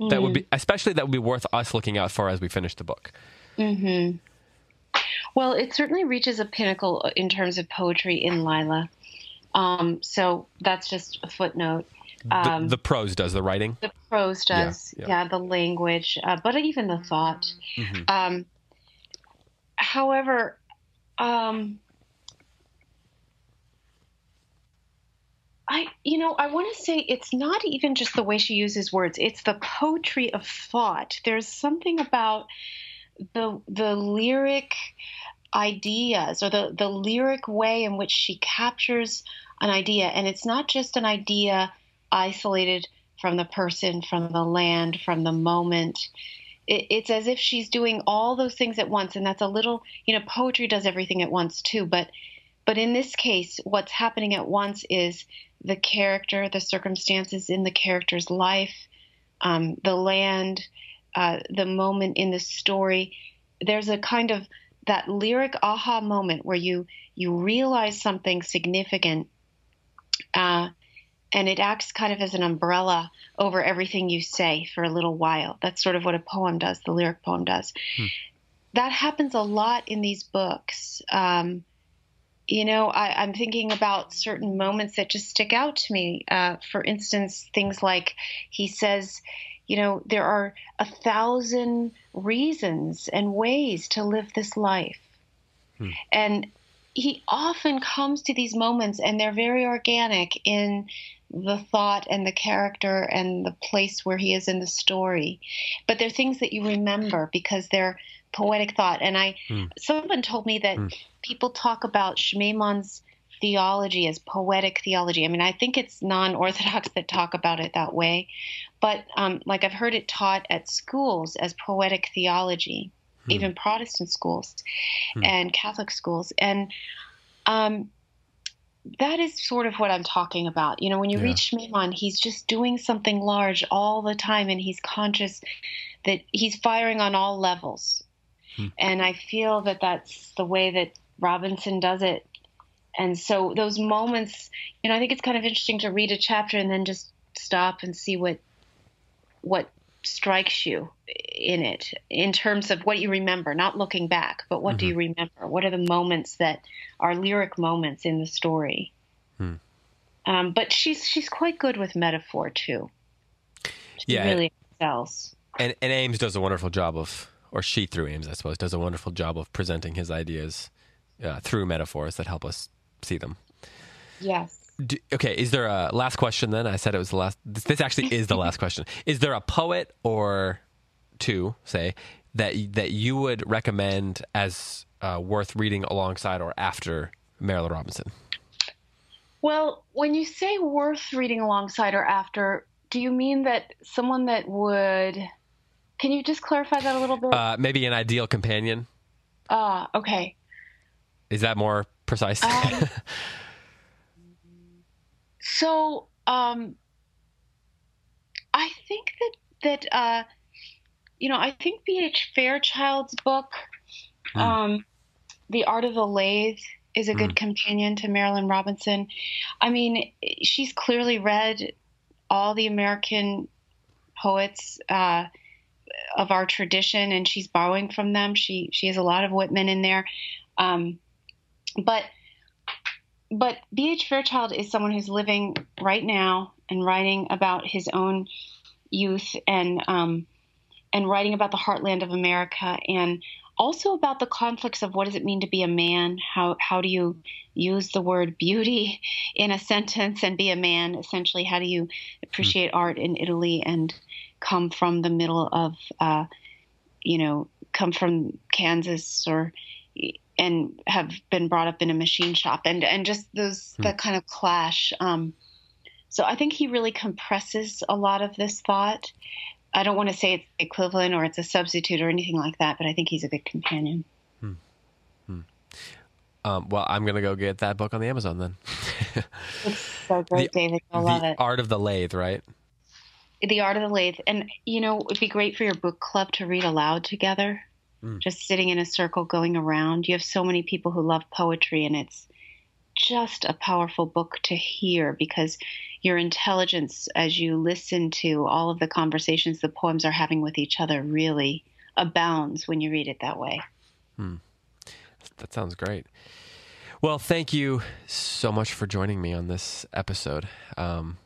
Mm. that would be mm. especially that would be worth us looking out for as we finish the book. Mm-hmm. Well, it certainly reaches a pinnacle in terms of poetry in Lila. Um, so that's just a footnote. Um, the, the, prose does the writing. The prose does, yeah, yeah. yeah the language, uh, but even the thought. Mm-hmm. Um, however, um, I, you know, I want to say it's not even just the way she uses words; it's the poetry of thought. There's something about the the lyric ideas or the the lyric way in which she captures an idea, and it's not just an idea isolated from the person, from the land, from the moment. It, it's as if she's doing all those things at once, and that's a little, you know, poetry does everything at once too, but but in this case, what's happening at once is the character, the circumstances in the character's life, um, the land, uh, the moment in the story. There's a kind of that lyric aha moment where you you realize something significant, uh, and it acts kind of as an umbrella over everything you say for a little while. That's sort of what a poem does. The lyric poem does. Hmm. That happens a lot in these books. Um, you know, I, am thinking about certain moments that just stick out to me. Uh, for instance, things like he says, you know, there are a thousand reasons and ways to live this life. Hmm. And he often comes to these moments and they're very organic in the thought and the character and the place where he is in the story. But they're things that you remember because they're poetic thought. And I, mm. someone told me that mm. People talk about Schmemann's theology as poetic theology. I mean, I think it's non-orthodox that talk about it that way, but um, like I've heard it taught at schools as poetic theology, mm. even Protestant schools mm. and Catholic schools, and um, that is sort of what I'm talking about. You know, when you yeah. read he's just doing something large all the time, and he's conscious that he's firing on all levels. Hmm. And I feel that that's the way that Robinson does it. And so those moments, you know, I think it's kind of interesting to read a chapter and then just stop and see what what strikes you in it in terms of what you remember, not looking back, but what mm-hmm. do you remember? What are the moments that are lyric moments in the story? Hmm. Um, but she's she's quite good with metaphor too. She yeah, really excels. And, and Ames does a wonderful job of or she through Ames, I suppose, does a wonderful job of presenting his ideas uh, through metaphors that help us see them. Yes. Do, okay, is there a last question then? I said it was the last. This, this actually is the last question. Is there a poet or two, say, that that you would recommend as uh, worth reading alongside or after Marilynne Robinson? Well, when you say worth reading alongside or after, do you mean that someone that would can you just clarify that a little bit? Uh, maybe an ideal companion. Ah, uh, okay. Is that more precise? Um, so, um, I think that that uh, you know, I think B.H. Fairchild's book, mm. um, "The Art of the Lathe," is a good mm. companion to Marilynne Robinson. I mean, she's clearly read all the American poets. Uh, of our tradition, and she's borrowing from them. She she has a lot of Whitman in there, um, but but B.H. Fairchild is someone who's living right now and writing about his own youth and um, and writing about the heartland of America and also about the conflicts of what does it mean to be a man? How how do you use the word beauty in a sentence and be a man? Essentially, how do you appreciate art in Italy and come from the middle of, uh, you know, come from Kansas or and have been brought up in a machine shop and and just those hmm. that kind of clash. Um, so I think he really compresses a lot of this thought. I don't want to say it's equivalent or it's a substitute or anything like that, but I think he's a good companion. Hmm. Hmm. Um, well, I'm going to go get that book on the Amazon then. it's so great, the, David. I love the it. Art of the Lathe, right? The Art of the Lathe. And, you know, it'd be great for your book club to read aloud together, mm. just sitting in a circle going around. You have so many people who love poetry, and it's just a powerful book to hear because your intelligence as you listen to all of the conversations the poems are having with each other really abounds when you read it that way. Hmm. That sounds great. Well, thank you so much for joining me on this episode. Um,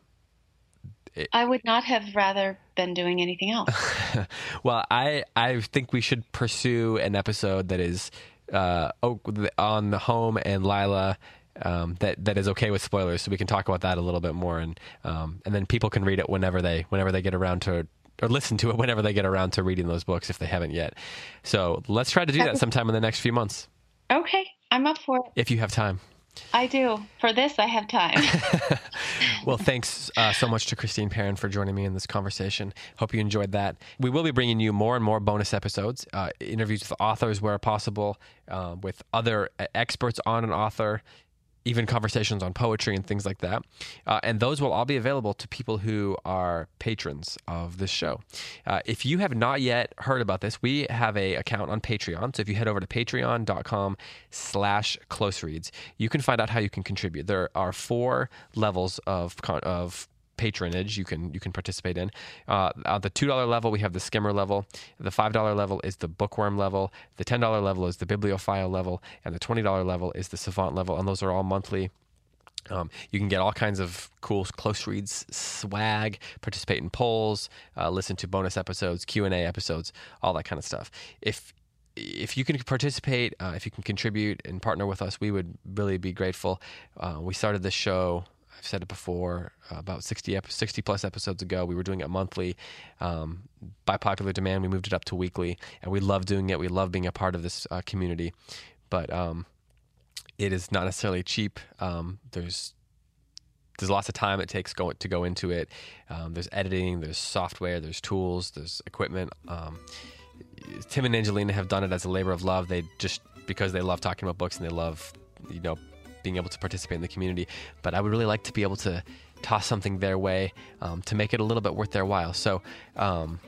it, I would not have rather been doing anything else. well, I I think we should pursue an episode that is uh, on the home and Lila. Um, that that is okay with spoilers, so we can talk about that a little bit more, and um, and then people can read it whenever they whenever they get around to or listen to it whenever they get around to reading those books if they haven't yet. So let's try to do that sometime in the next few months. Okay, I'm up for it. If you have time. I do. For this, I have time. well, thanks uh, so much to Christine Perrin for joining me in this conversation. Hope you enjoyed that. We will be bringing you more and more bonus episodes, uh, interviews with authors where possible, uh, with other experts on an author, even conversations on poetry and things like that. Uh, and those will all be available to people who are patrons of this show. Uh, if you have not yet heard about this, we have a account on Patreon. So if you head over to patreon.com slash close reads, you can find out how you can contribute. There are four levels of, con- of patronage you can you can participate in. Uh, at the two dollar level, we have the skimmer level. The five dollar level is the bookworm level. The ten dollar level is the bibliophile level, and the twenty dollar level is the savant level. And those are all monthly. Um, you can get all kinds of cool close reads swag, participate in polls, uh, listen to bonus episodes, Q and A episodes, all that kind of stuff. If if you can participate, uh, if you can contribute and partner with us, we would really be grateful. Uh, we started this show I've said it before, uh, about 60, 60 plus episodes ago. We were doing it monthly. Um, by popular demand, we moved it up to weekly, and we love doing it. We love being a part of this uh, community, but um, it is not necessarily cheap. Um, there's there's lots of time it takes go, to go into it. Um, there's editing, there's software, there's tools, there's equipment. Um, Tim and Angelina have done it as a labor of love. They just because they love talking about books and they love you know being able to participate in the community. But I would really like to be able to toss something their way um, to make it a little bit worth their while. So, um,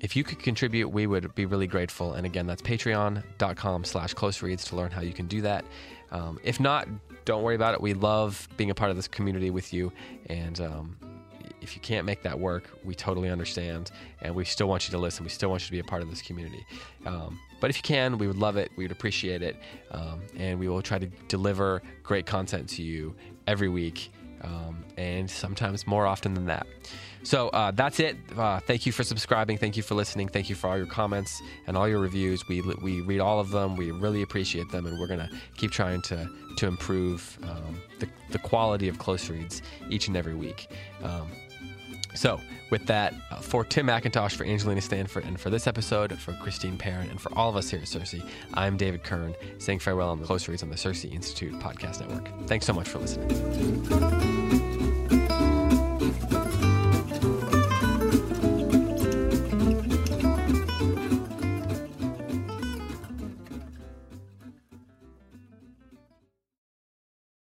if you could contribute, we would be really grateful. And again, that's patreon.com slash close reads to learn how you can do that. Um, if not, don't worry about it. We love being a part of this community with you. And um, if you can't make that work, we totally understand. And we still want you to listen. We still want you to be a part of this community. Um, but if you can, we would love it. We would appreciate it. Um, and we will try to deliver great content to you every week um, and sometimes more often than that. So uh, that's it. Uh, thank you for subscribing. Thank you for listening. Thank you for all your comments and all your reviews. We, we read all of them. We really appreciate them, and we're going to keep trying to to improve um, the, the quality of close reads each and every week. So, with that, uh, for Tim McIntosh, for Angelina Stanford, and for this episode, for Christine Perrin, and for all of us here at CiRCE, I'm David Kern, saying farewell on the Close Reads on the CiRCE Institute Podcast Network. Thanks so much for listening.